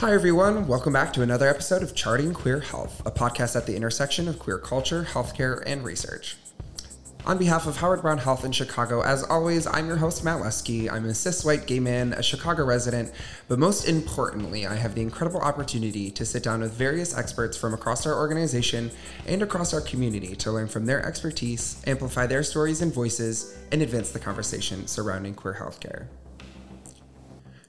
Hi, everyone. Welcome back to another episode of Charting Queer Health, a podcast at the intersection of queer culture, healthcare, and research. On behalf of Howard Brown Health in Chicago, as always, I'm your host, Matt Lesky. I'm a cis white gay man, a Chicago resident, but most importantly, I have the incredible opportunity to sit down with various experts from across our organization and across our community to learn from their expertise, amplify their stories and voices, and advance the conversation surrounding queer healthcare.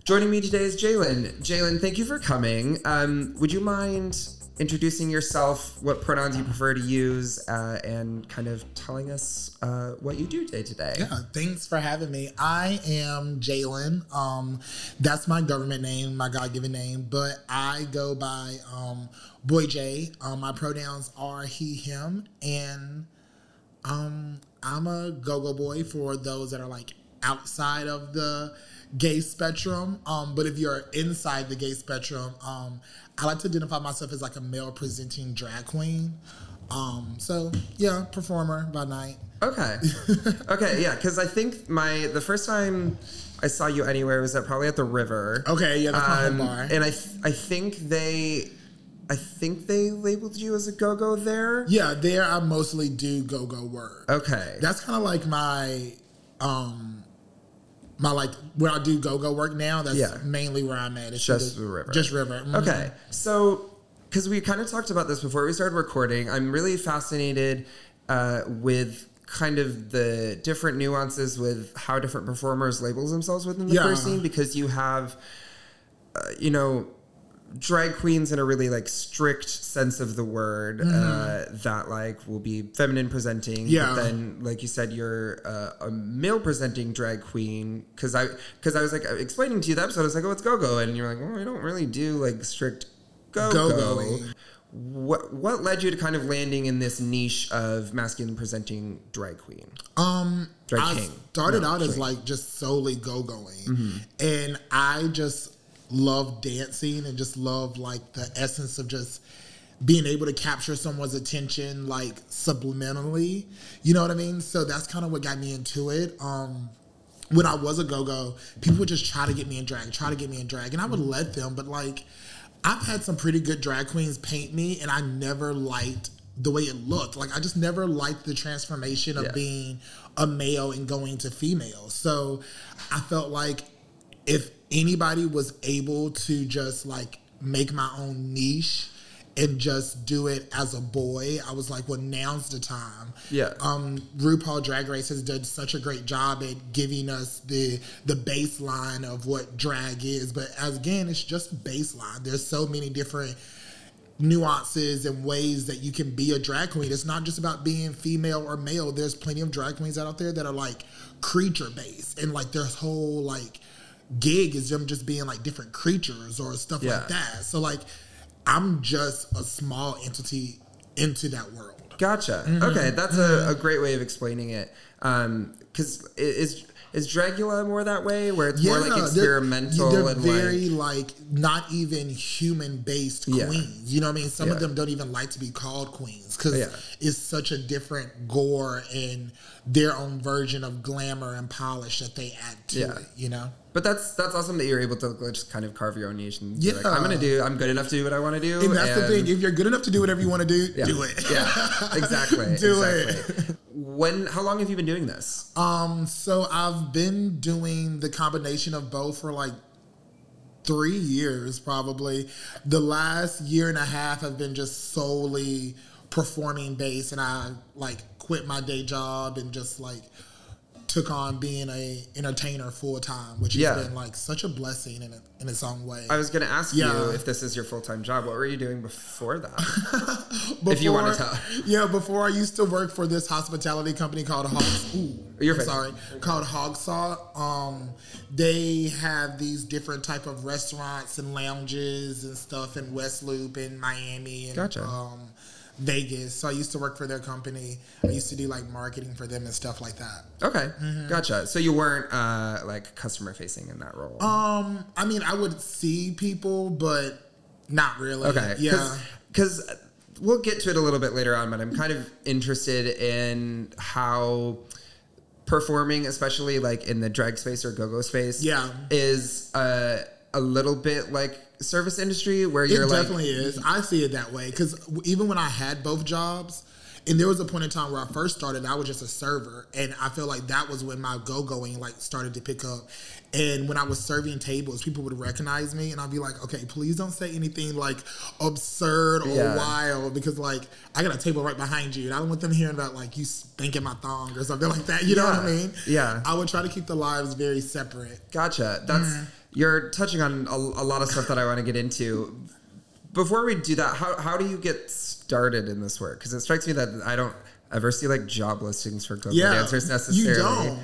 Joining me today is Jaylen. Jaylen, thank you for coming. Um, would you mind introducing yourself, what pronouns you prefer to use, uh, and kind of telling us uh, what you do day to day? Yeah, thanks for having me. I am Jaylen. Um, that's my government name, my God given name, but I go by um, Boy J. Um, my pronouns are he, him, and um, I'm a go go boy for those that are like outside of the gay spectrum. Um, but if you're inside the gay spectrum, um, I like to identify myself as like a male presenting drag queen. Um, so yeah, performer by night. Okay. okay, yeah, because I think my the first time I saw you anywhere was at probably at the river. Okay, yeah, that's my home Um, bar. And I th- I think they I think they labeled you as a go go there. Yeah, there I mostly do go go work. Okay. That's kind of like my um my like where I do go go work now. That's Yeah. mainly where I'm at. It's Just the- river. Just river. Mhm. Okay, so because we kind of talked about this before we started recording, I'm really fascinated uh, with kind of the different nuances with how different performers labels themselves within the Yeah. queer scene because you have, uh, you know. Drag queens in a really like strict sense of the word uh, that like will be feminine presenting. Mm-hmm. Yeah. But then, like you said, you're uh, a male presenting drag queen because I because I was like explaining to you the episode. I was like, oh, it's go go, and you're like, well, I don't really do like strict go go. Go-going. What what led you to kind of landing in this niche of masculine presenting drag queen? Um, Drag I king. started No, out as like just solely go going, Mm-hmm. and I just love dancing and just love like the essence of just being able to capture someone's attention like subliminally. You know what I mean? So that's kind of what got me into it. Um, when I was a go go, people would just try to get me in drag, try to get me in drag, and I would let them. But like, I've had some pretty good drag queens paint me, and I never liked the way it looked. Like, I just never liked the transformation of Yeah. being a male and going to female. So I felt like if anybody was able to just like make my own niche and just do it as a boy, I was like, well, now's the time Yeah. um, RuPaul Drag Race has done such a great job at giving us the the baseline of what drag is. But as again, it's just baseline. There's so many different nuances and ways that you can be a drag queen. It's not just about being female or male. There's plenty of drag queens out there that are like creature based and like their whole like gig is them just being like different creatures or stuff Yeah. like that. So like I'm just a small entity into that world. Gotcha. Mm-hmm. Okay, that's a, a great way of explaining it. Um, because is is Dragula more that way, where it's more like they're- experimental They're, and very like like, not even human based Yeah. queens. You know what I mean? Some Yeah. of them don't even like to be called queens because Yeah. it's such a different gore and their own version of glamour and polish that they add to Yeah. it. You know? But that's that's awesome that you're able to just kind of carve your own niche and be like, Yeah. I'm gonna do. I'm good enough to do what I want to do. And that's the thing. If you're good enough to do whatever you want to do, Yeah. do it. Yeah, exactly. Do exactly. When? How long have you been doing this? Um, so I've been doing the combination of both for like three years, probably. The last year and a half have been just solely performing based, and I like quit my day job and just like took on being a entertainer full time, which has been like such a blessing in, in its own way. I was gonna ask you if this is your full time job. What were you doing before that? before, if you wanna tell. Yeah, before I used to work for this hospitality company called Hogs. Ooh, You're I'm sorry, called Hogsalt. Um, they have these different type of restaurants and lounges and stuff in West Loop in Miami and Gotcha. um, Vegas. So I used to work for their company. I used to do like marketing for them and stuff like that. Okay, Mm-hmm. gotcha. So you weren't uh, like customer facing in that role. Um, I mean, I would see people, but not really. Okay. Yeah. Because we'll get to it a little bit later on, but I'm kind of interested in how performing, especially like in the drag space or go-go space, Yeah. is uh, a little bit like service industry where It you're like it definitely is. I see it that way because even when I had both jobs, and there was a point in time where I first started, I was just a server, and I feel like that was when my go going like started to pick up. And when I was serving tables, people would recognize me, and I'd be like, "Okay, please don't say anything like absurd or Yeah. wild because like I got a table right behind you, and I don't want them hearing about like you spanking my thong or something like that. You know what I mean? Yeah. I would try to keep the lives very separate. Gotcha. That's mm-hmm. you're touching on a, a lot of stuff that I want to get into. Before we do that, how how do you get started in this work? Because it strikes me that I don't ever see like job listings for go-go Yeah, dancers you necessarily. don't.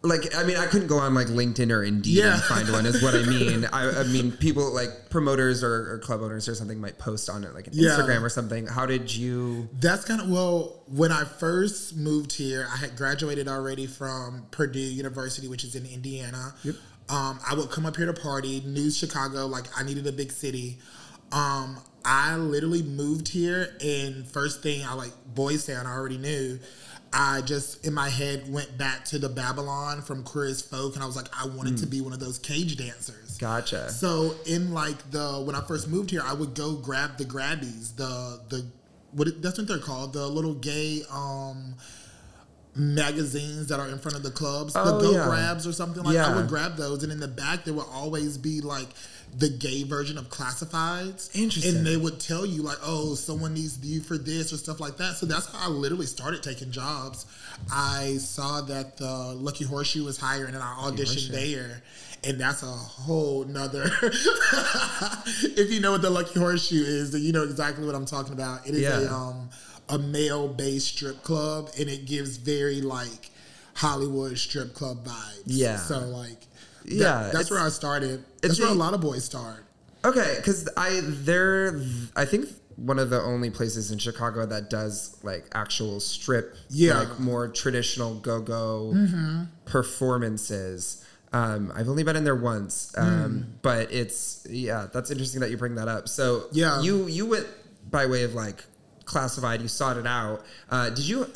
Like I mean, I couldn't go on like LinkedIn or Indeed Yeah. and find one. Is what I mean. I, I mean, people like promoters or, or club owners or something might post on it, like an Yeah. Instagram or something. How did you? That's kind of well. When I first moved here, I had graduated already from Purdue University, which is in Indiana. Yep. Um, I would come up here to party, New Chicago, like I needed a big city. Um, I literally moved here, and first thing I like Boys Town, I already knew. I just in my head went back to the Babylon from Queer as Folk, and I was like, I wanted to be one of those cage dancers. Gotcha. So in like the when I first moved here, I would go grab the grabbies, the the what that's what they're called, the little gay um magazines that are in front of the clubs, the Oh, go yeah. grabs or something like. Yeah. I would grab those, and in the back there would always be like the gay version of classifieds. Interesting. And they would tell you like, oh, someone needs you for this or stuff like that. So that's how I literally started taking jobs. I saw that the Lucky Horseshoe was hiring, and I auditioned there. And that's a whole nother. if you know what the Lucky Horseshoe is, then you know exactly what I'm talking about. It is a um a male based strip club, and it gives very like Hollywood strip club vibes. Yeah. So like, that- Yeah, that's where I started. That's where a a- lot of boys start. Okay, because I they're I think one of the only places in Chicago that does like actual strip, Yeah. like more traditional go go Mm-hmm. performances. Um, I've only been in there once, Mm. um, but it's yeah, that's interesting that you bring that up. So Yeah. you you went by way of like classified, you sought it out. Uh, did you?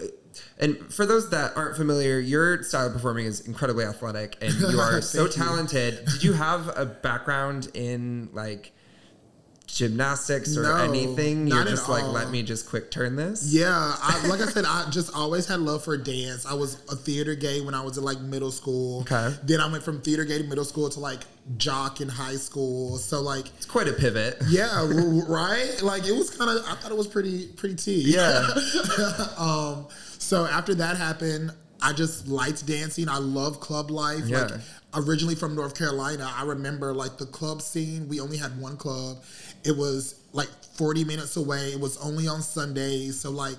And for those that aren't familiar, your style of performing is incredibly athletic, and you are so Thank you. talented. Did you have a background in like gymnastics or No, anything? You're just like, all. let me just quick turn this. Yeah, I, like I said, I just always had love for dance. I was a theater gay when I was in like middle school. Okay. Then I went from theater gay to middle school to like jock in high school. So like, It's quite a pivot. yeah, right. Like it was kind of. I thought it was pretty pretty tea. Yeah. um. So after that happened, I just liked dancing. I love club life. Yeah. Like originally from North Carolina, I remember like the club scene. We only had one club. It was like 40 minutes away. It was only on Sundays. So like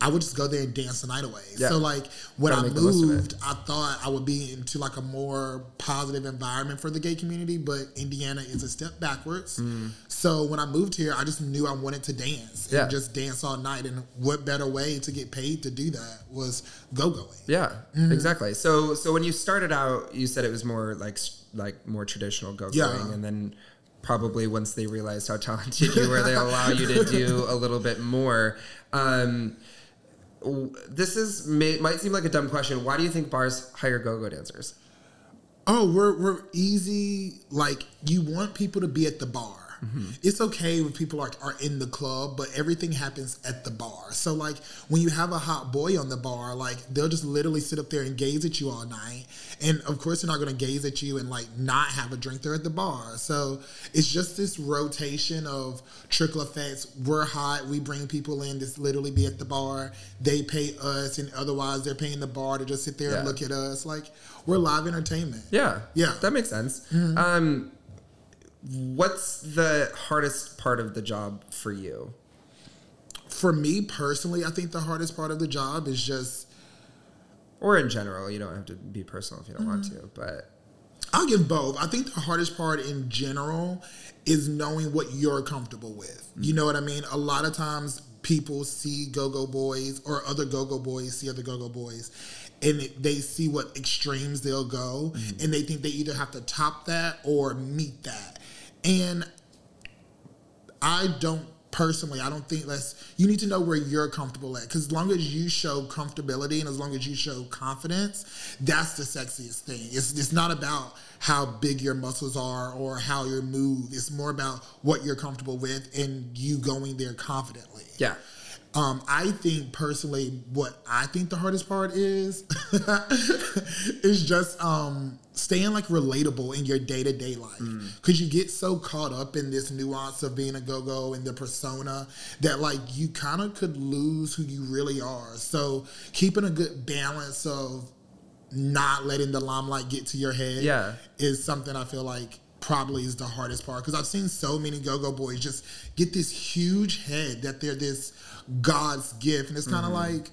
I would just go there and dance the night away. Yeah. So like when I make the most of it. moved, I thought I would be into like a more positive environment for the gay community, but Indiana is a step backwards. Mm. So when I moved here, I just knew I wanted to dance. Yeah. and just dance all night. And what better way to get paid to do that was go going. Yeah, Mm-hmm. exactly. So so when you started out, you said it was more like like more traditional go going, Yeah. and then probably once they realized how talented you were, they allow you to do a little bit more. Um, this is may, might seem like a dumb question. Why do you think bars hire go go dancers? Oh, we're we're easy. Like you want people to be at the bar. It's okay when people are, are in the club, but everything happens at the bar. So like when you have a hot boy on the bar, like they'll just literally sit up there and gaze at you all night. And of course they're not gonna gaze at you and like not have a drink. They're at the bar. So it's just this rotation of trickle effects. We're hot, we bring people in to literally be at the bar. They pay us and otherwise they're paying the bar to just sit there and look at us. Like we're live entertainment. Yeah, Yeah. that makes sense. Um, what's the hardest part of the job for you? For me personally, I think the hardest part of the job is just Or in general, you don't have to be personal if you don't want mm-hmm. to, but I'll give both. I think the hardest part in general is knowing what you're comfortable with. You know what I mean? A lot of times people see go-go boys or other go-go boys see other go-go boys and it, they see what extremes they'll go mm-hmm. and they think they either have to top that or meet that. And I don't personally, I don't think that's you need to know where you're comfortable at. Because as long as you show comfortability and as long as you show confidence, that's the sexiest thing. It's it's not about how big your muscles are or how you move. It's more about what you're comfortable with and you going there confidently. Yeah. Um, I think personally, what I think the hardest part is is just um, staying like relatable in your day to day life because you get so caught up in this nuance of being a go go and the persona that like you kind of could lose who you really are. So keeping a good balance of not letting the limelight get to your head Yeah. is something I feel like probably is the hardest part because I've seen so many go-go boys just get this huge head that they're this God's gift, and it's kind of like,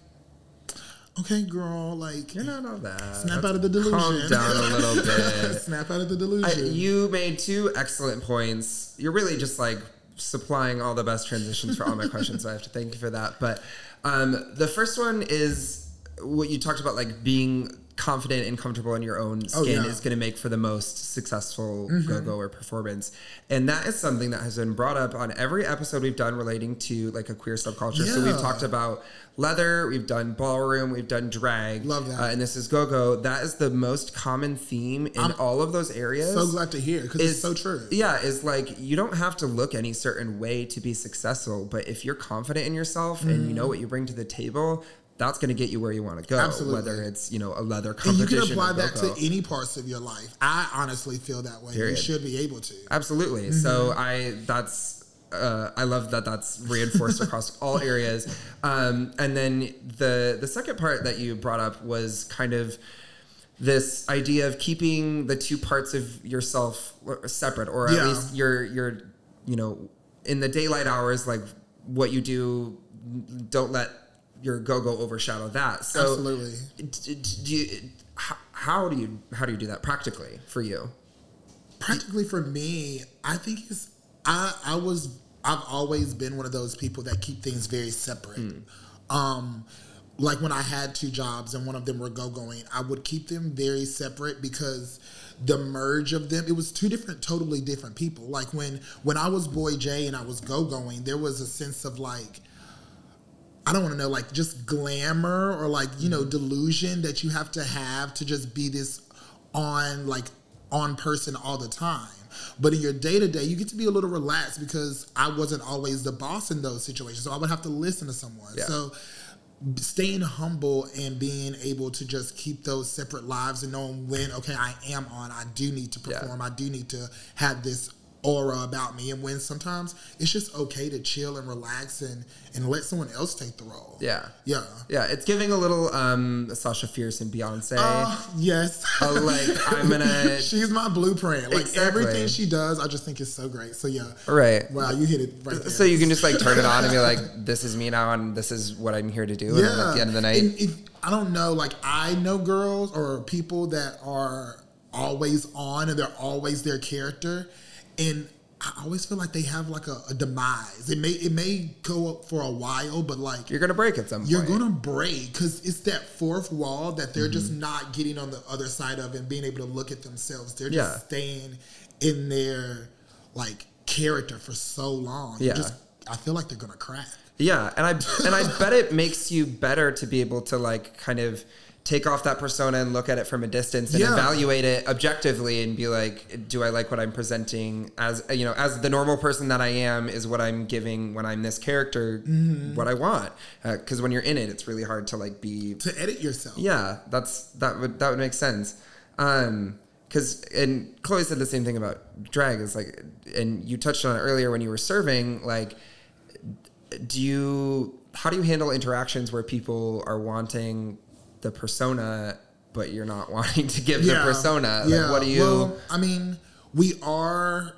okay, girl, like You're not all that. snap out of the delusion, Calm down a little bit. snap out of the I, delusion. you made two excellent points. You're really just like supplying all the best transitions for all my questions, so I have to thank you for that. But um, the first one is what you talked about, like being confident and comfortable in your own skin Oh, yeah. Mm-hmm. is going to make for the most successful go-go or performance and that is something that has been brought up on every episode we've done relating to like a queer subculture so we've talked about leather we've done ballroom we've done drag Love that. uh, and this is go-go that is the most common theme in all of those areas so glad to hear because it's so true. Yeah, is like you don't have to look any certain way to be successful, but if you're confident in yourself and you know what you bring to the table, that's going to get you where you want to go. Absolutely. Whether it's you know a leather And you can apply that to any parts of your life. I honestly feel that way. Period. You should be able to. Absolutely. So I that's uh, I love that that's reinforced across all areas. Um, and then the the second part that you brought up was kind of this idea of keeping the two parts of yourself separate, or at Yeah. least your your you know in the daylight hours, like what you do, don't let your go go overshadow that. So Absolutely. do you, how, how do you how do you do that practically for you? practically for me, I think it's I I was I've always been one of those people that keep things very separate. Um like when I had two jobs and one of them were go going, I would keep them very separate because the merge of them, it was two different, totally different people. Like when when I was Boy J and I was go going, there was a sense of like I don't want to know, like just glamour or like, you know, delusion that you have to have to just be this on, like, on person all the time. But in your day to day, you get to be a little relaxed because I wasn't always the boss in those situations. So I would have to listen to someone. Yeah. So staying humble and being able to just keep those separate lives and knowing when, okay, I am on, I do need to Yeah. perform, I do need to have this aura about me and when sometimes it's just okay to chill and relax and and let someone else take the role Yeah. yeah Yeah, it's giving a little um Sasha Fierce and Beyonce. uh, yes Oh, like, I'm gonna- she's my blueprint like Exactly. everything she does i just think is so great so yeah right. wow you hit it right there So you can just like turn it on and be like, "This is me now, and this is what I'm here to do." And at the end of the night, And I don't know, like I know girls or people that are always on and they're always their character, and I always feel like they have like a, a demise. It may it may go up for a while, but like you're gonna break at some point. you're gonna break because it's that fourth wall that they're just Mm-hmm. not getting on the other side of and being able to look at themselves. They're Yeah. just staying in their like character for so long. Yeah. just I feel like they're gonna crack. Yeah, and I and I bet it makes you better to be able to like kind of take off that persona and look at it from a distance and Yeah. evaluate it objectively and be like, do I like what I'm presenting as you know, as the normal person that I am is what I'm giving when I'm this character Mm-hmm. what I want? Because when you're in it, it's really hard to like be To edit yourself. Yeah, that's that would that would make sense. Um because and Chloe said the same thing about drag is like and you touched on it earlier when you were serving like do you how do you handle interactions where people are wanting the persona but you're not wanting to give the persona like what do you Well, I mean, we are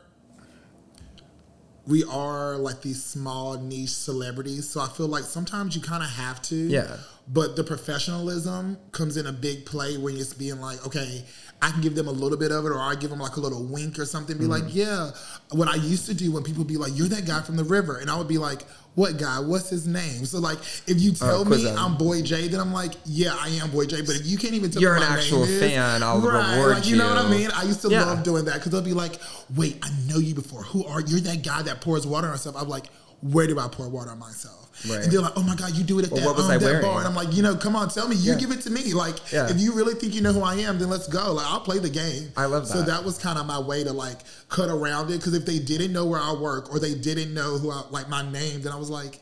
we are like these small niche celebrities, so I feel like sometimes you kind of have to. Yeah. But the professionalism comes in a big play when it's being like, okay, I can give them a little bit of it, or I give them like a little wink or something. Be Mm-hmm. like, yeah. What I used to do when people be like, "You're that guy from the river," and I would be like, "What guy? What's his name?" So like, if you tell quiz me him. I'm Boy J, then I'm like, "Yeah, I am Boy J." But if you can't even tell me, You're me an actual name is, fan, I'll right, reward like, you. know what I mean? I used to Yeah. love doing that because they'll be like, "Wait, I know you before. Who are you? You're that guy that pours water on stuff." I'm like, where do I pour water on myself? Right. And they're like, oh my God, you do it at Well, that, what was um, I that wearing? bar. And I'm like, you know, come on, tell me. You Yeah. give it to me. Like, Yeah. if you really think you know who I am, then let's go. Like, I'll play the game. I love that. So that. was kind of my way to like cut around it. Because if they didn't know where I work or they didn't know who I, like my name, then I was like,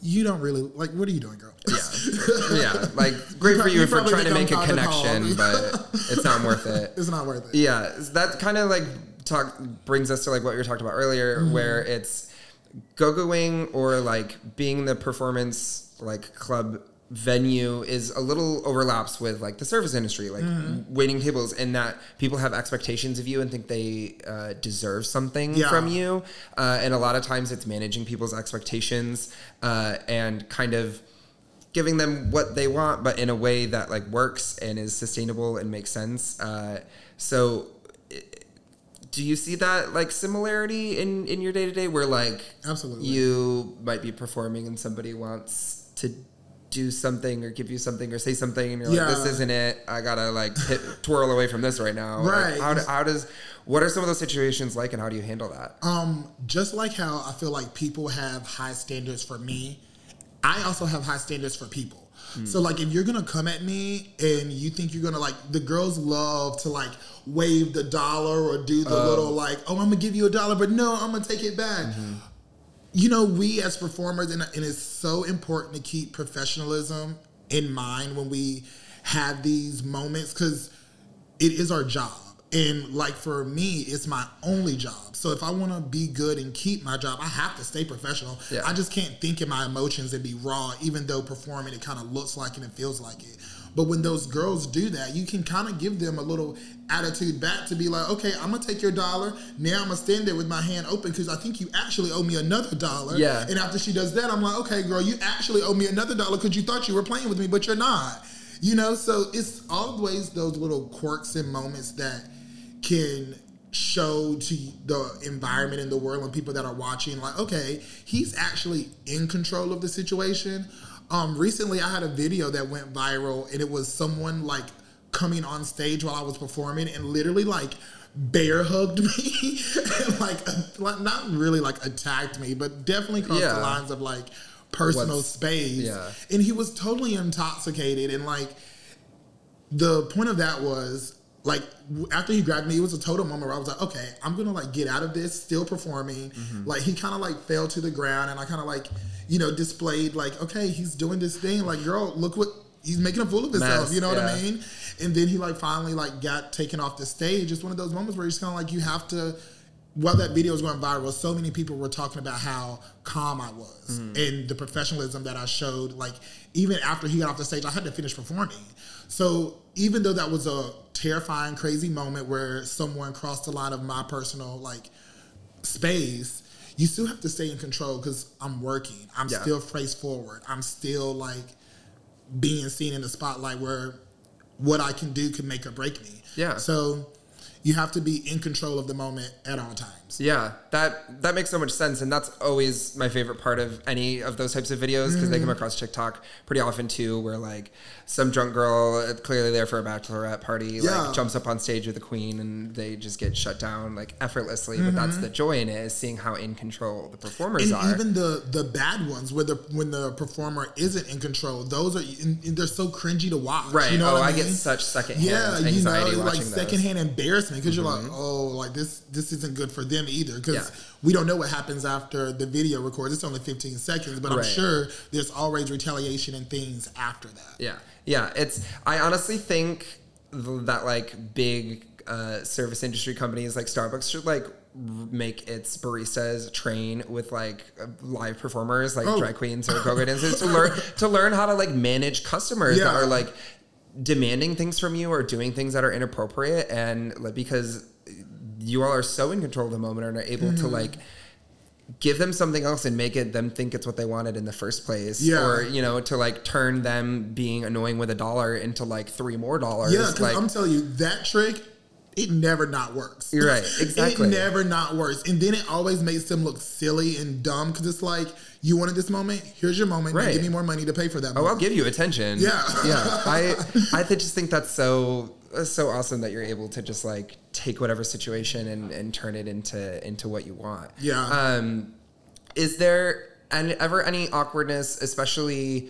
you don't really, like, what are you doing, girl? Yeah. yeah. Like great for You you for trying to make a connection, but it's not worth it. it's not worth it. Yeah, that kind of like talk brings us to like what we were talking about earlier, Mm-hmm. where it's go-going or like being the performance like club venue is a little overlaps with like the service industry, like Mm-hmm. waiting tables, and that people have expectations of you and think they uh, deserve something Yeah. from you, uh, and a lot of times it's managing people's expectations uh, and kind of giving them what they want, but in a way that like works and is sustainable and makes sense. Uh, so, do you see that like similarity in in your day to day, where like Absolutely. you might be performing and somebody wants to do something or give you something or say something and you're like this isn't it i gotta like hit, twirl away from this right now Like, Right. how, how does what are some of those situations like and how do you handle that Um, just like how I feel like people have high standards for me, I also have high standards for people. Mm. So like if you're gonna come at me and you think you're gonna like the girls love to like wave the dollar or do the oh. little like, oh I'm gonna give you a dollar, but no, I'm gonna take it back. Mm-hmm. You know, we as performers and, and it's so important to keep professionalism in mind when we have these moments because it is our job. And like for me, it's my only job. So if I want to be good and keep my job, I have to stay professional. Yeah. I just can't think in my emotions and be raw, even though performing it kind of looks like it and feels like it. But when those girls do that, you can kind of give them a little attitude back to be like, okay, I'm gonna take your dollar. Now I'm gonna stand there with my hand open because I think you actually owe me another dollar. Yeah. And after she does that, I'm like, okay, girl, you actually owe me another dollar because you thought you were playing with me, but you're not. You know, so it's always those little quirks and moments that can show to the environment in the world and people that are watching, like, okay, he's actually in control of the situation. Um, recently, I had a video that went viral, and it was someone like coming on stage while I was performing and literally like bear hugged me and like, not really like attacked me, but definitely crossed Yeah. the lines of like personal What's- space. yeah. And he was totally intoxicated and like the point of that was like after he grabbed me, it was a total moment where I was like, okay, I'm gonna like get out of this, still performing. Mm-hmm. Like he kind of like fell to the ground, and I kind of like you know displayed like, okay, he's doing this thing. Like, girl, look what he's making a fool of himself. Mess, you know what I mean? And then he like finally like got taken off the stage. It's one of those moments where you're just kind of like you have to. While that video was going viral, so many people were talking about how calm I was and the professionalism that I showed. Like even after he got off the stage, I had to finish performing. So even though that was a terrifying, crazy moment where someone crossed the line of my personal like space, you still have to stay in control because I'm working. I'm Yeah. still face forward. I'm still like being seen in the spotlight where what I can do can make or break me. Yeah. So you have to be in control of the moment at all times. Yeah, that that makes so much sense, and that's always my favorite part of any of those types of videos because they come across TikTok pretty often too, where like some drunk girl uh, clearly there for a bachelorette party Yeah. like jumps up on stage with the queen and they just get shut down like effortlessly. But that's the joy in it is seeing how in control the performers and are. even the the bad ones where the when the performer isn't in control those are and, and they're so cringy to watch right? you know oh, what I, I, mean? get such secondhand yeah you know like those. Mm-hmm. secondhand embarrassment because you're like oh like this this isn't good for them either because Yeah. we don't know what happens after the video records it's only 15 seconds but i'm sure there's always retaliation and things after that Yeah, yeah. It's. I honestly think that like big uh, service industry companies like Starbucks should like make its baristas train with like live performers like Oh. drag queens or go-go dancers to learn to learn how to like manage customers that are like demanding things from you or doing things that are inappropriate and like because you all are so in control of the moment and are able Mm-hmm. to like give them something else and make it them think it's what they wanted in the first place Yeah. or you know to like turn them being annoying with a dollar into like three more dollars yeah because like i'm telling you that trick it never not works You're right, exactly. it never not works and then it always makes them look silly and dumb because it's like you wanted this moment here's your moment Right. give me more money to pay for that oh i'll give you attention Yeah. yeah i i just think that's so so awesome that you're able to just like take whatever situation and and turn it into into what you want Yeah. um is there and ever any awkwardness, especially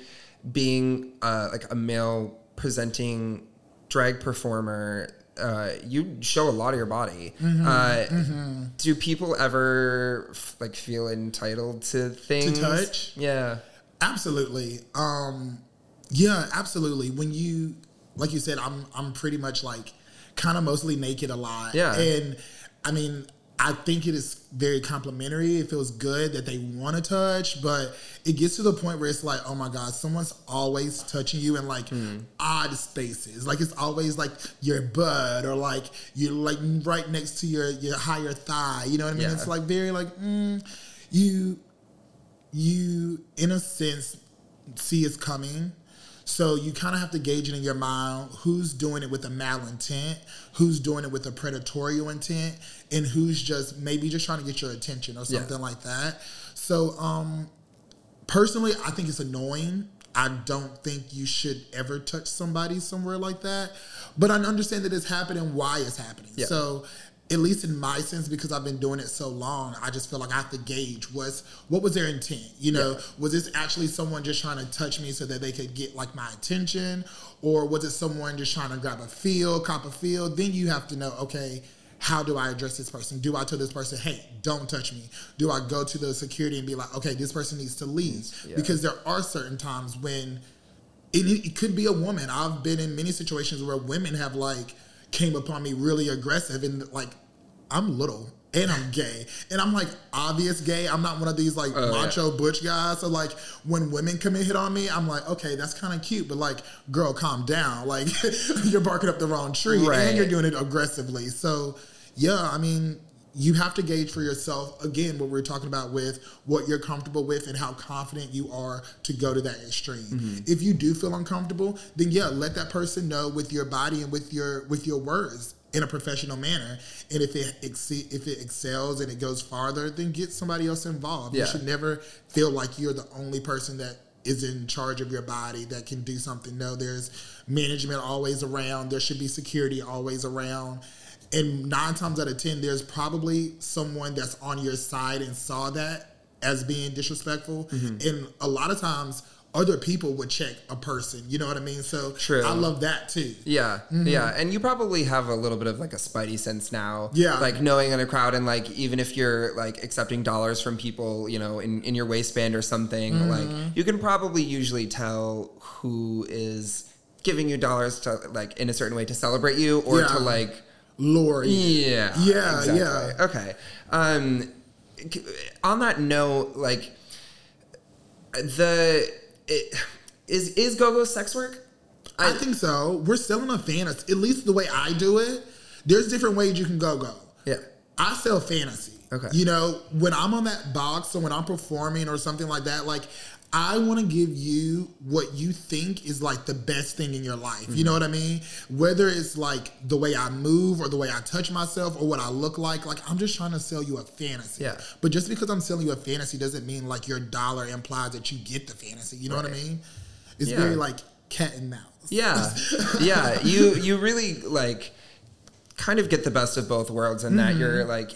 being uh, like a male presenting drag performer? Uh, you show a lot of your body. Mm-hmm, uh, Do people ever f- like feel entitled to things? To touch? Yeah. Absolutely. Um, yeah, absolutely. When you, like you said, I'm I'm pretty much like kind of mostly naked a lot. Yeah. And I mean, I think it is very complimentary. It feels good that they want to touch, but it gets to the point where it's like, oh my God, someone's always touching you in like odd spaces. Like it's always like your butt or like you're like right next to your your higher thigh. You know what I mean? Yeah. It's like very like mm, you you in a sense see it's coming so you kind of have to gauge it in your mind who's doing it with a malintent who's doing it with a predatorial intent and who's just maybe just trying to get your attention or Yeah. something like that so um personally i think it's annoying i don't think you should ever touch somebody somewhere like that but i understand that it's happening why it's happening Yeah. so at least in my sense, because I've been doing it so long, I just feel like I have to gauge was what was their intent. You know, Yeah. was this actually someone just trying to touch me so that they could get like my attention, or was it someone just trying to grab a feel, cop a feel? Then you have to know, okay, how do I address this person? Do I tell this person, hey, don't touch me? Do I go to the security and be like, okay, this person needs to leave? Yeah. Because there are certain times when it, it could be a woman. I've been in many situations where women have like came upon me really aggressive and like I'm little and I'm gay and I'm like obvious gay. I'm not one of these like Oh, yeah. macho butch guys. So like when women come and hit on me, I'm like, okay, that's kind of cute, but like, girl, calm down. Like you're barking up the wrong tree Right. and you're doing it aggressively. So yeah, I mean. You have to gauge for yourself again what we're talking about with what you're comfortable with and how confident you are to go to that extreme. Mm-hmm. If you do feel uncomfortable, then yeah, let that person know with your body and with your with your words in a professional manner. And if it exce- if it excels and it goes farther, then get somebody else involved. Yeah. You should never feel like you're the only person that is in charge of your body that can do something. No, there's management always around. There should be security always around. And nine times out of ten, there's probably someone that's on your side and saw that as being disrespectful. Mm-hmm. And a lot of times, other people would check a person. You know what I mean? So True. I love that too. Yeah, yeah, and you probably have a little bit of like a spidey sense now. Yeah. like knowing in a crowd and like even if you're like accepting dollars from people, you know, in in your waistband or something, like you can probably usually tell who is giving you dollars to like in a certain way to celebrate you or Yeah. to like Lori. yeah Yeah, exactly. yeah. okay um on that note like the it, is is go-go sex work I think so. We're selling a fantasy. At least the way I do it. There's different ways you can go go. yeah I sell fantasy. Okay. You know, when I'm on that box or when I'm performing or something like that, like I want to give you what you think is like the best thing in your life. You know Mm-hmm. what I mean? Whether it's like the way I move or the way I touch myself or what I look like, like I'm just trying to sell you a fantasy. Yeah. But just because I'm selling you a fantasy doesn't mean like your dollar implies that you get the fantasy. You know what I mean? It's Yeah. very like cat and mouse. Yeah, yeah. You you really like kind of get the best of both worlds in that you're like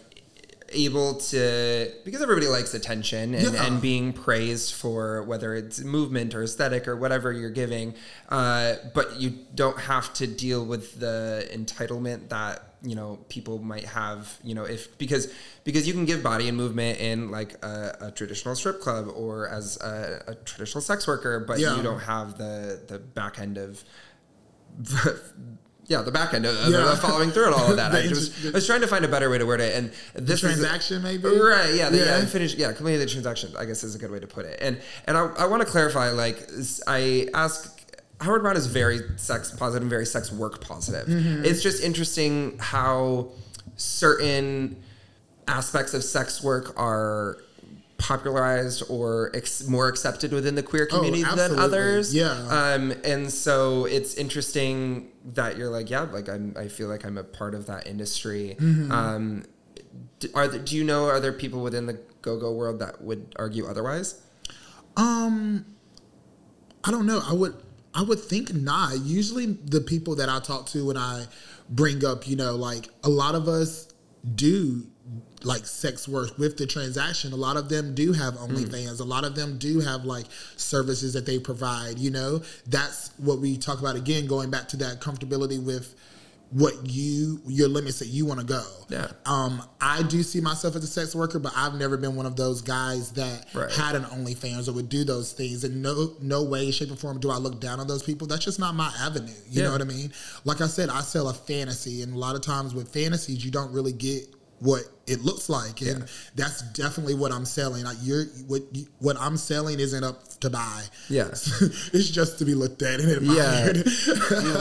able to because everybody likes attention and, Yeah. and being praised for whether it's movement or aesthetic or whatever you're giving uh, but you don't have to deal with the entitlement that you know people might have you know if because because you can give body and movement in like a, a traditional strip club or as a, a traditional sex worker but Yeah. you don't have the the back end of yeah, the back end of, of Yeah. following through and all of that. I, just, I was trying to find a better way to word it, and this is- transaction, maybe? right? Yeah, the, yeah, Yeah. finish. Yeah, completing the transaction. I guess is a good way to put it. And and I, I want to clarify. Like I ask. Howard Brown is very sex positive and very sex work positive. Mm-hmm. It's just interesting how certain aspects of sex work are popularized or ex- more accepted within the queer community than Oh, absolutely. others. Yeah. Um, and so it's interesting that you're like, yeah, like I'm, I feel like I'm a part of that industry. Mm-hmm. Um, are there, do you know are there people within the go-go world that would argue otherwise? Um, I don't know. I would I would think not. Usually, the people that I talk to when I bring up, you know, like a lot of us do like sex work with the transaction a lot of them do have onlyfans. A lot of them do have like services that they provide you know? That's what we talk about again going back to that comfortability with what you your limits that you want to go. Yeah. um i do see myself as a sex worker but i've never been one of those guys that Right. had an onlyfans or would do those things. In no no way shape or form do i look down on those people. That's just not my avenue you Yeah. know what i mean? Like i said i sell a fantasy and a lot of times with fantasies you don't really get what it looks like and Yeah. that's definitely what i'm selling like you're what you, what i'm selling isn't up to buy Yeah. it's just to be looked at and Yeah.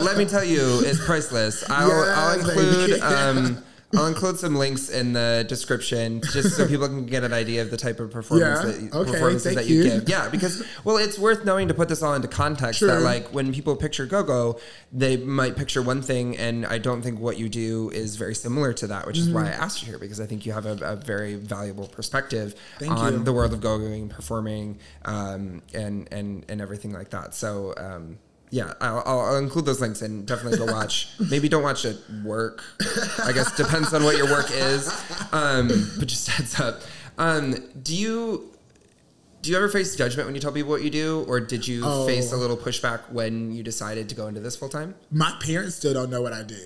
Let me tell you, it's priceless. I'll, I'll include um, I'll include some links in the description just so people can get an idea of the type of performance Yeah, that okay, performances that you, you. give. Yeah, because well, it's worth knowing to put this all into context. That like when people picture go-go, they might picture one thing, and I don't think what you do is very similar to that, which is why I Mm-hmm. asked you here because I think you have a, a very valuable perspective Thank on you. the world of go-going, performing, um, and and and everything like that. So. Um, yeah, I'll, I'll include those links and definitely go watch. Maybe don't watch it work. I guess depends on what your work is. Um, but just heads up. Um, do you do you ever face judgment when you tell people what you do, or did you Oh. face a little pushback when you decided to go into this full time? my parents still don't know what I do.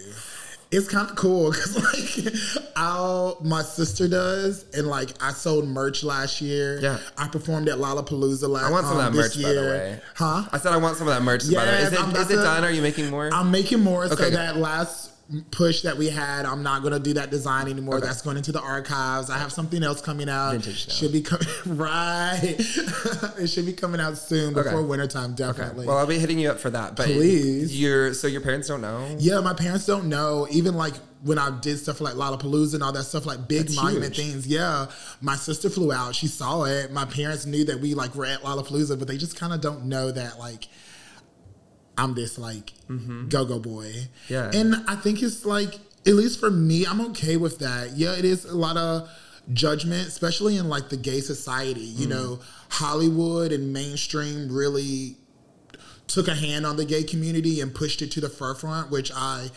It's kind of cool because like I'll my sister does and like I sold merch last year. Yeah. I performed at Lollapalooza last. Year. I want some of um, that this merch, by the way. Huh? I said I want some of that merch. by the way, is Yes, it, is it done? Are you making more? I'm making more. Okay, so good. that last push that we had, I'm not gonna do that design anymore. Okay. That's going into the archives. I have something else coming out. Vintage now. Should be coming right. it should be coming out soon Okay. before wintertime, okay. definitely. Well, I'll be hitting you up for that. But Please. Your so your parents don't know. Yeah, my parents don't know. Even like when I did stuff like Lollapalooza and all that stuff, like big That's monument huge. things. Yeah, my sister flew out. She saw it. My parents knew that we like were at Lollapalooza, but they just kind of don't know that like I'm this like go go boy. Mm-hmm. Yeah. and I think it's like at least for me, I'm okay with that. Yeah, it is a lot of judgment, especially in like the gay society. You Mm. know, Hollywood and mainstream really took a hand on the gay community and pushed it to the forefront, which I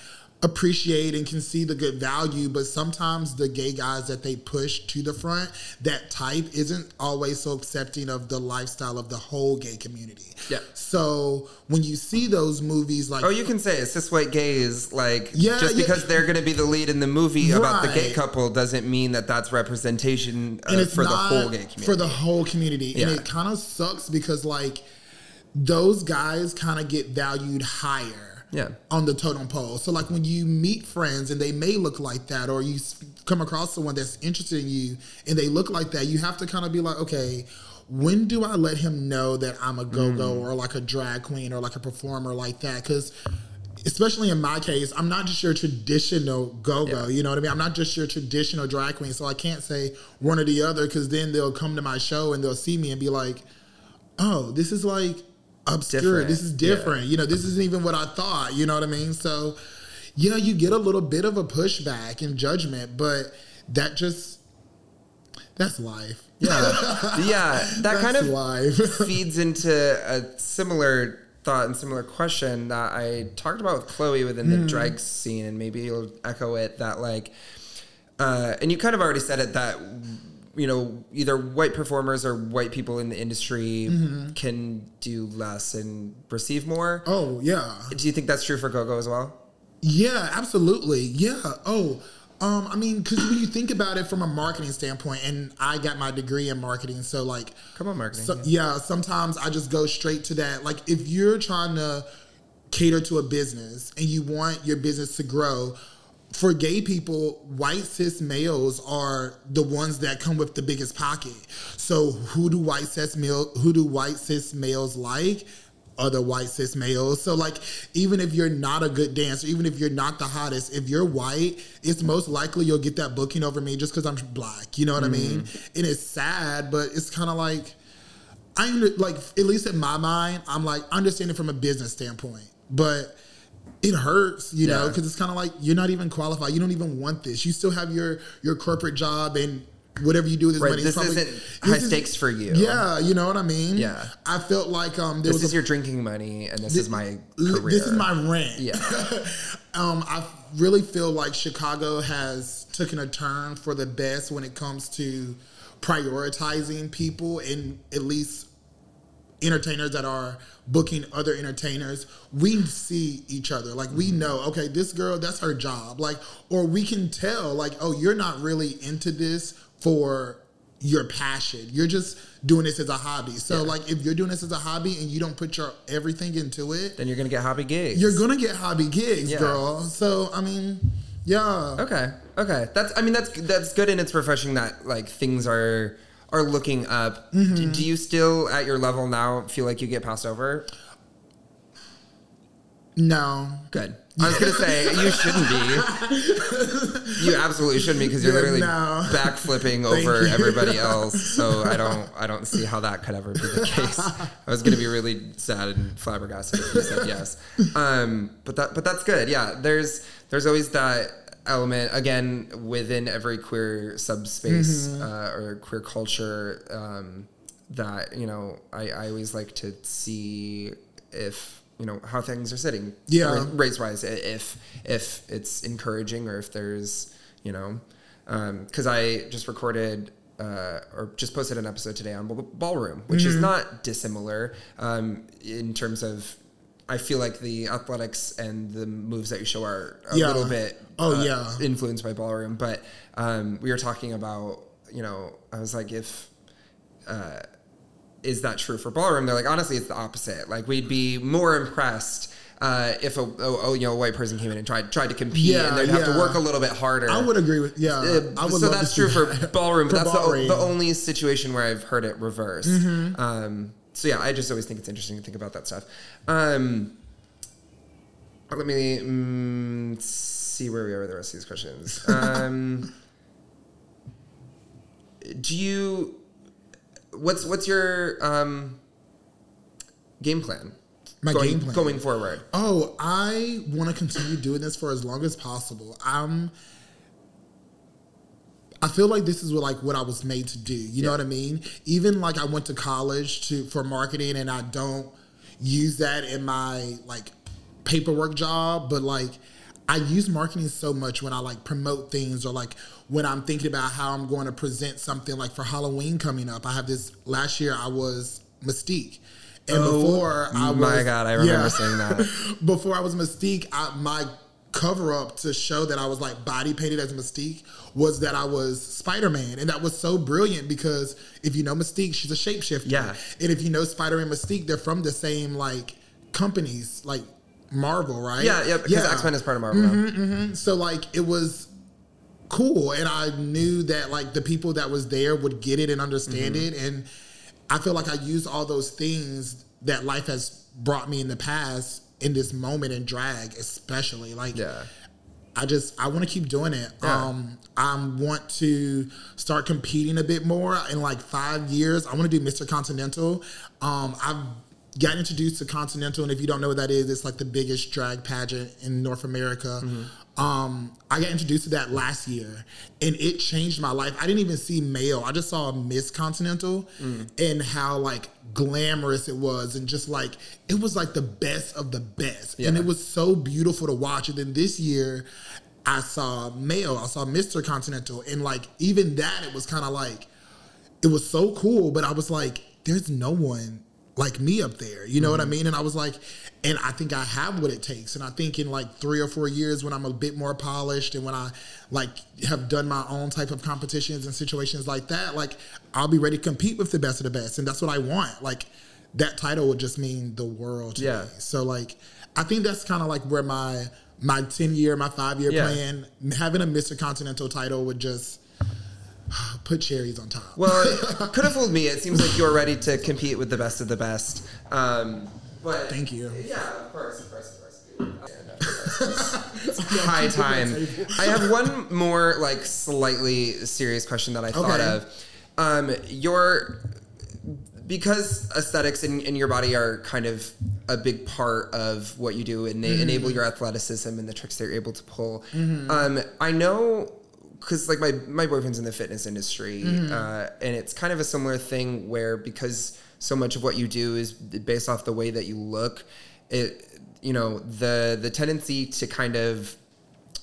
appreciate and can see the good value. But sometimes the gay guys that they push to the front, that type isn't always so accepting of the lifestyle of the whole gay community. Yeah. So when you see those movies like Oh, you can say. Cis white gays, like Yeah, just yeah. because they're going to be the lead in the movie about the gay couple doesn't mean that that's representation uh, and it's for the whole gay community. for the whole community Yeah. and it kind of sucks because like those guys kind of get valued higher Yeah. on the totem pole so like when you meet friends and they may look like that or you come across someone that's interested in you and they look like that you have to kind of be like okay when do I let him know that I'm a go-go Mm. or like a drag queen or like a performer like that because especially in my case, I'm not just your traditional go-go. Yeah. You know what I mean? I'm not just your traditional drag queen. So I can't say one or the other because then they'll come to my show and they'll see me and be like, "Oh, this is like obscure. Different. This is different. You know, this isn't even what I thought." You know what I mean? So yeah, you get a little bit of a pushback and judgment, but that just that's life. yeah, yeah, that kind of life. feeds into a similar thought and similar question that I talked about with Chloe within Hmm. the drag scene, and maybe you'll echo it. That like, uh, and you kind of already said it that you know either white performers or white people in the industry Mm-hmm. can do less and receive more. oh yeah. Do you think that's true for GoGo as well? Yeah, absolutely. Yeah. Oh, um, I mean, because when you think about it from a marketing standpoint, and I got my degree in marketing, so like, Come on, marketing. so, yeah, sometimes I just go straight to that. Like, if you're trying to cater to a business and you want your business to grow, for gay people, white cis males are the ones that come with the biggest pocket. So who do white cis male who do white cis males like? Other white cis males. So like even if you're not a good dancer, even if you're not the hottest, if you're white, it's most likely you'll get that booking over me just because I'm black. You know what I mm-hmm. mean? And it's sad, but it's kind of like I like at least in my mind, I'm like understanding from a business standpoint, but it hurts, you know, because it's kind of like you're not even qualified. You don't even want this. You still have your your corporate job, and whatever you do with this Right, money, this is probably, isn't this high is- stakes for you. Yeah, you know what I mean. Yeah. I felt like um, This was is a your drinking money, and this is my career. This is my rent. Yeah. um, I really feel like Chicago has taken a turn for the best when it comes to prioritizing people and at least entertainers that are booking other entertainers we see each other like we mm-hmm. know okay this girl that's her job like or we can tell like oh you're not really into this for your passion you're just doing this as a hobby so Yeah. like if you're doing this as a hobby and you don't put your everything into it then you're gonna get hobby gigs. you're gonna get hobby gigs, Yeah. girl. So I mean, yeah, Okay. Okay. That's. I mean, that's that's good, and it's refreshing that like things are are looking up. Mm-hmm. Do, do you still, at your level now, feel like you get passed over? no, Good. I was gonna say you shouldn't be. You absolutely shouldn't be because you're literally no. backflipping over everybody else. So I don't. I don't see how that could ever be the case. I was gonna be really sad and flabbergasted if you said yes. Um, but that. But that's good. Yeah. There's. There's always that element again within every queer subspace Mm-hmm. uh, or queer culture um, that you know I, I always like to see if you know how things are sitting Yeah. race wise if if it's encouraging or if there's you know because I just recorded uh, or just posted an episode today on ballroom which Mm-hmm. is not dissimilar um, in terms of I feel like the athletics and the moves that you show are a Yeah. little bit Oh, uh, yeah. influenced by ballroom but um, we were talking about you know I was like if uh, is that true for ballroom? They're like, honestly, it's the opposite. Like, we'd be more impressed uh, if a, a, a, you know a white person came in and tried tried to compete, Yeah, and they'd have to work a little bit harder. I would agree with yeah. Uh, I would so that's true for that. ballroom, but For that's the, the only situation where I've heard it reversed. Mm-hmm. Um, so yeah, I just always think it's interesting to think about that stuff. Um, let me mm, see where we are with the rest of these questions. Um, do you? What's what's your um, game plan? My going, game plan. going forward. Oh, I want to continue doing this for as long as possible. I'm. I feel like this is what like what I was made to do. You know what I mean? Even like I went to college to for marketing, and I don't use that in my like paperwork job, but like I use marketing so much when I like promote things or like when I'm thinking about how I'm going to present something like for Halloween coming up. I have this last year I was Mystique. And oh before I was Oh my God, I remember yeah. saying that. before I was Mystique, I, my cover up to show that I was like body painted as Mystique was that I was Spider Man, and that was so brilliant because if you know Mystique, she's a shapeshifter. Yeah. and if you know Spider Man, Mystique, they're from the same like companies, like Marvel, right? Yeah, yeah, because X Men is part of Marvel. now. So like it was cool, and I knew that like the people that was there would get it and understand Mm-hmm. it, and I feel like I used all those things that life has brought me in the past in this moment in drag, especially like. Yeah. I just I want to keep doing it. Yeah. Um, I want to start competing a bit more in like five years. I want to do Mr. Continental. Um, I've got introduced to Continental, and if you don't know what that is, it's like the biggest drag pageant in North America. Um, I got introduced to that last year, and it changed my life. I didn't even see male. I just saw Miss Continental and how like glamorous it was, and just like it was like the best of the best, and it was so beautiful to watch. And then this year, I saw male. I saw Mr. Continental, and like even that, it was kind of like it was so cool. But I was like, there's no one like me up there. You know what I mm-hmm. mean? And I was like, and I think I have what it takes. And I think in like three or four years, when I'm a bit more polished and when I like have done my own type of competitions and situations like that, like I'll be ready to compete with the best of the best. And that's what I want. Like that title would just mean the world to Yeah. me. So like I think that's kind of like where my my 10 year, my five year Yeah. plan, having a Mr. Continental title would just put cherries on top. Well, could have fooled me. It seems like you're ready to compete with the best of the best. Um, but Thank you. Yeah, of course, of course, of course. It's High time. I have one more like slightly serious question that I thought Okay. of. Um, your because aesthetics in, in your body are kind of a big part of what you do and they enable your athleticism and the tricks that you're able to pull. Um, I know because like my my boyfriend's in the fitness industry, Mm-hmm. uh, and it's kind of a similar thing where because so much of what you do is based off the way that you look, it you know the the tendency to kind of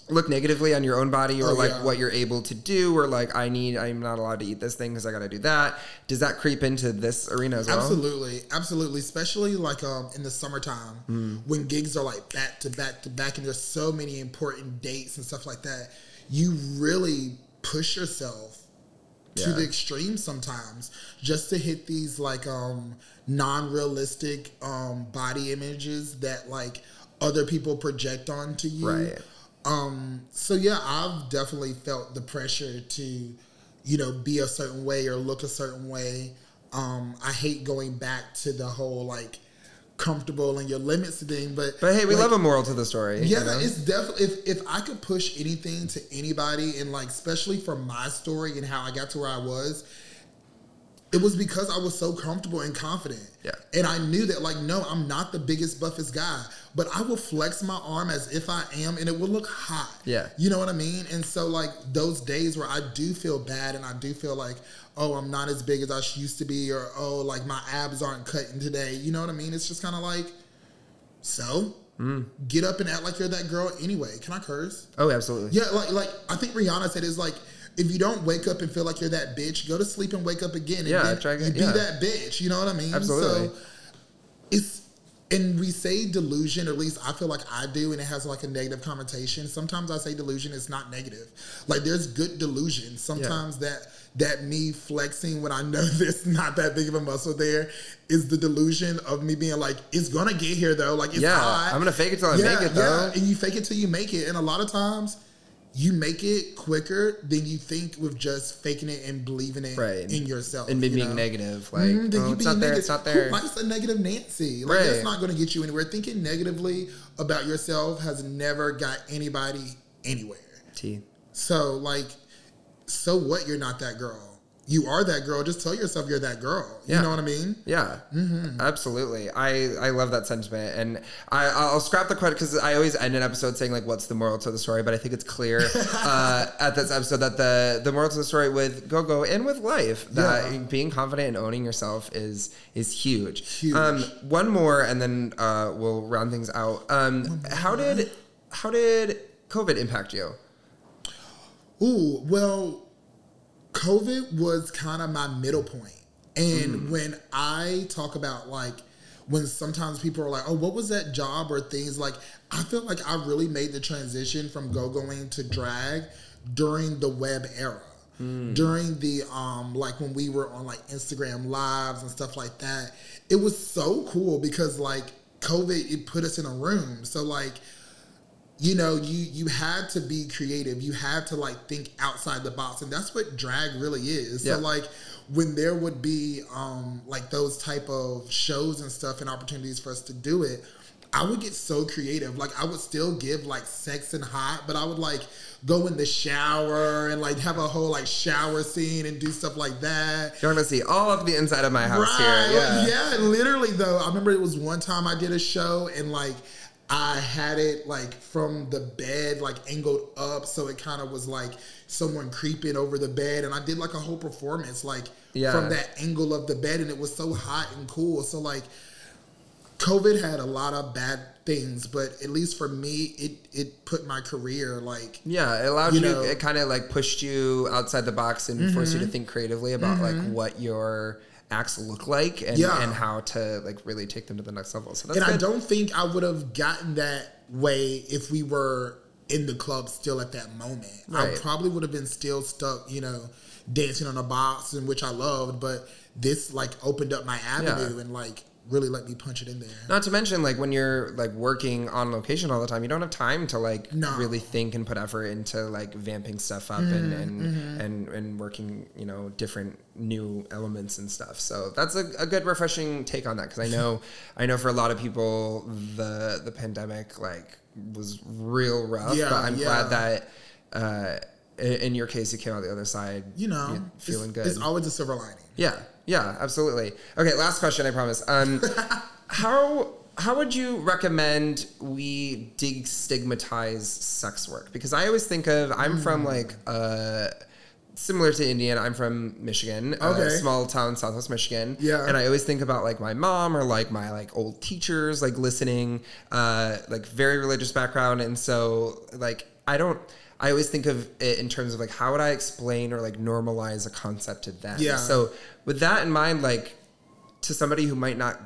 look negatively on your own body or Oh, like yeah. what you're able to do or like I need I'm not allowed to eat this thing because I got to do that. Does that creep into this arena as well? Absolutely, absolutely. Especially like um in the summertime Mm. when gigs are like back to back to back, and there's so many important dates and stuff like that. You really push yourself to Yeah. the extreme sometimes just to hit these like um non-realistic um body images that like other people project onto you. Right. Um, so yeah, I've definitely felt the pressure to, you know, be a certain way or look a certain way. Um, I hate going back to the whole like comfortable and your limits thing, but But hey, we like, love a moral to the story. you yeah, know? it's definitely if if I could push anything to anybody and like especially for my story and how I got to where I was, it was because I was so comfortable and confident. Yeah. And I knew that like no, I'm not the biggest buffest guy, but I will flex my arm as if I am and it will look hot. Yeah. You know what I mean? And so like those days where I do feel bad and I do feel like oh, I'm not as big as I used to be or oh, like my abs aren't cutting today. You know what I mean? It's just kind of like so Mm. get up and act like you're that girl anyway. Can I curse? oh, absolutely. Yeah, like like I think Rihanna said is like if you don't wake up and feel like you're that bitch, go to sleep and wake up again. And Yeah, try again, you be yeah. that bitch. You know what I mean? Absolutely. So it's and we say delusion, or at least I feel like I do, and it has like a negative connotation. Sometimes I say delusion is not negative. Like there's good delusion. Sometimes that that me flexing when I know there's not that big of a muscle there is the delusion of me being like, it's gonna get here though. Like it's Yeah, hot. I'm gonna fake it till I make it, though. Yeah. And you fake it till you make it. And a lot of times you make it quicker than you think with just faking it and believing it Right. in yourself. and me you being know? negative, like Mhm, oh, you it's being not there, it's not Who there. likes a negative Nancy? Like Right. that's not going to get you anywhere. Thinking negatively about yourself has never got anybody anywhere. T. So like, so what? You're not that girl. You are that girl. Just tell yourself you're that girl. You Yeah. know what I mean? Yeah, Mm-hmm. absolutely. I I love that sentiment, and I I'll scrap the credit because I always end an episode saying like, "What's the moral to the story?" But I think it's clear uh, at this episode that the the moral to the story with Go Go and with life that Yeah. being confident and owning yourself is is huge. Huge. Um, one more, and then uh, we'll round things out. Um, how did how did COVID impact you? Ooh, well, COVID was kind of my middle point. And when I talk about like when sometimes people are like, "Oh, what was that job?" or things like, I feel like I really made the transition from go going to drag during the web era. During the um like when we were on like Instagram lives and stuff like that. It was so cool because like COVID it put us in a room. So like you know you you had to be creative you had to like think outside the box and that's what drag really is Yeah. so like when there would be um like those type of shows and stuff and opportunities for us to do it i would get so creative like i would still give like sex and hot but i would like go in the shower and like have a whole like shower scene and do stuff like that You're gonna see all of the inside of my house here. Yeah. yeah, literally though. I remember it was one time I did a show and like I had it like from the bed, like angled up, so it kind of was like someone creeping over the bed, and I did like a whole performance like Yeah. from that angle of the bed, and it was so hot and cool. So like, COVID had a lot of bad things, but at least for me, it it put my career like Yeah, it allowed You you. know- it kind of like pushed you outside the box and forced you Mm-hmm. to think creatively about like what your acts look like and, Yeah. and how to like really take them to the next level. So that's and I don't think I would have gotten that way if we were in the club still at that moment. I probably would have been still stuck, you know, dancing on a box, in which I loved. But this like opened up my avenue and like really let me punch it in there. Not to mention, like when you're like working on location all the time, you don't have time to like No. really think and put effort into like vamping stuff up Mm-hmm, and and, and and working, you know, different new elements and stuff. So that's a, a good refreshing take on that because I know I know for a lot of people the the pandemic like was real rough. Yeah, but I'm yeah. glad that uh, in your case you came out the other side, You know, feeling it's, good. It's always a silver lining. Yeah, yeah, absolutely. Okay, last question, I promise. Um, how how would you recommend we destigmatize sex work? Because I always think of I'm Hmm. from like uh similar to Indiana. I'm from Michigan, a Okay. small town, Southwest Michigan. Yeah. and I always think about like my mom or like my like old teachers, like listening, uh, like very religious background, and so like I don't. I always think of it in terms of like how would I explain or like normalize a concept to them. Yeah. So with that in mind, like to somebody who might not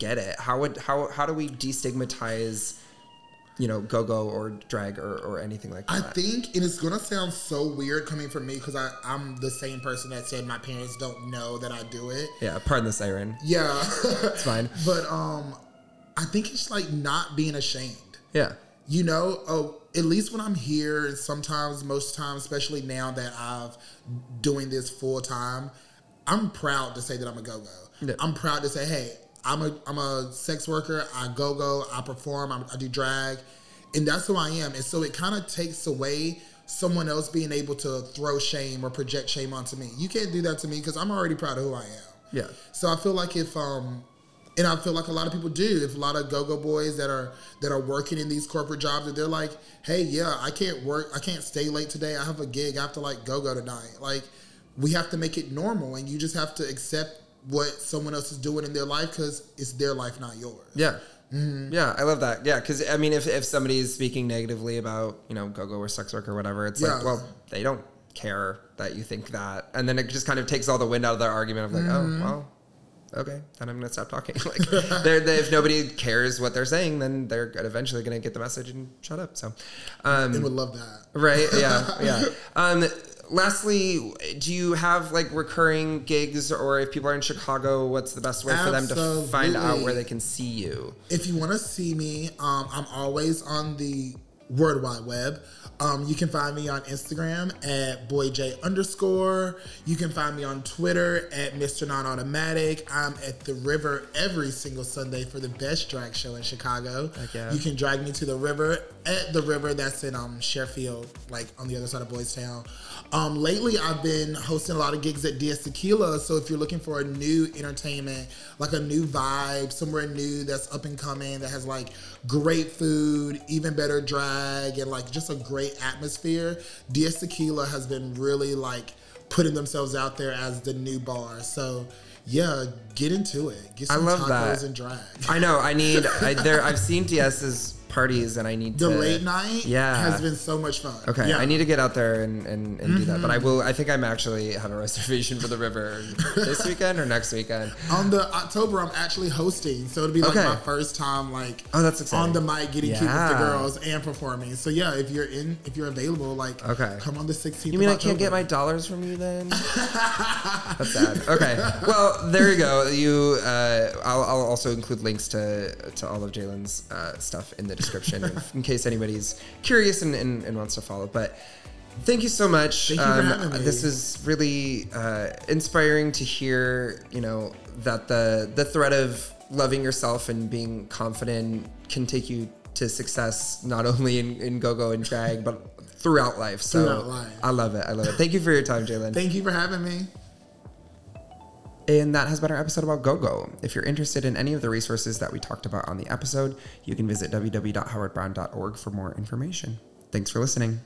get it, how would how how do we destigmatize, you know, go go or drag or, or anything like that. I think, and it's gonna sound so weird coming from me because I'm the same person that said my parents don't know that I do it. yeah, pardon the siren. Yeah, It's fine. but um, I think it's like not being ashamed. Yeah. You know, oh, at least when I'm here, and sometimes, most times, especially now that I've doing this full time, I'm proud to say that I'm a go go. Yeah. I'm proud to say, hey, I'm a I'm a sex worker. I go go. I perform. I, I do drag, and that's who I am. And so it kind of takes away someone else being able to throw shame or project shame onto me. You can't do that to me because I'm already proud of who I am. Yeah. So I feel like if um and I feel like a lot of people do, if a lot of go-go boys that are that are working in these corporate jobs that they're like, hey, yeah, I can't work, I can't stay late today. I have a gig, I have to like go-go tonight. Like we have to make it normal and you just have to accept what someone else is doing in their life because it's their life, not yours. Yeah. Mm-hmm. Yeah, I love that. Yeah, because I mean, if, if somebody is speaking negatively about you know go go or sex work or whatever, it's Yeah. like, well, they don't care that you think that, and then it just kind of takes all the wind out of their argument of like, Mm-hmm. oh, well, okay, then I'm gonna stop talking. like, they're, they, if nobody cares what they're saying, then they're eventually gonna get the message and shut up. So, um, They would love that. Right. Yeah. Yeah. Um, lastly, do you have like recurring gigs, or if people are in Chicago, what's the best way for them to find out where they can see you? If you want to see me, um, I'm always on the World Wide Web. Um, you can find me on Instagram at boyj underscore. You can find me on Twitter at Mr. Non Automatic. I'm at the river every single Sunday for the best drag show in Chicago. You can drag me to the river at the river that's in um, Sheffield, like on the other side of Boys Town. Um, lately, I've been hosting a lot of gigs at DS Tequila. So if you're looking for a new entertainment, like a new vibe, somewhere new that's up and coming, that has like great food, even better drag, and like just a great atmosphere, DS Tequila has been really like putting themselves out there as the new bar. So yeah, get into it. Get I some love tacos that. and drag. I know. I need. I, there. I've seen DS's parties, and I need the to. late night yeah. has been so much fun. Okay, Yeah. I need to get out there and, and, and do that. But I will. I think I'm actually have a reservation for the river this weekend or next weekend. On the October, I'm actually hosting, so it'll be like Okay. my first time, like Oh, that's exciting. on the mic, getting cute with the girls and performing. So yeah, if you're in, if you're available, like Okay. come on the 16th. You mean I can't get my dollars from you then? That's sad. Okay. Well, there you go. You. Uh, I'll, I'll also include links to to all of Jaylen's uh, stuff in the description if- in case anybody's curious and, and, and wants to follow. But thank you so much. Um, you for having me. This is really uh, inspiring to hear. You know that the the thread of loving yourself and being confident can take you to success not only in, in go-go and drag but throughout life so Throughout life. i love it i love it thank you for your time jaylen Thank you for having me. And that has been our episode about GoGo. If you're interested in any of the resources that we talked about on the episode, you can visit www.howardbrown.org for more information. Thanks for listening.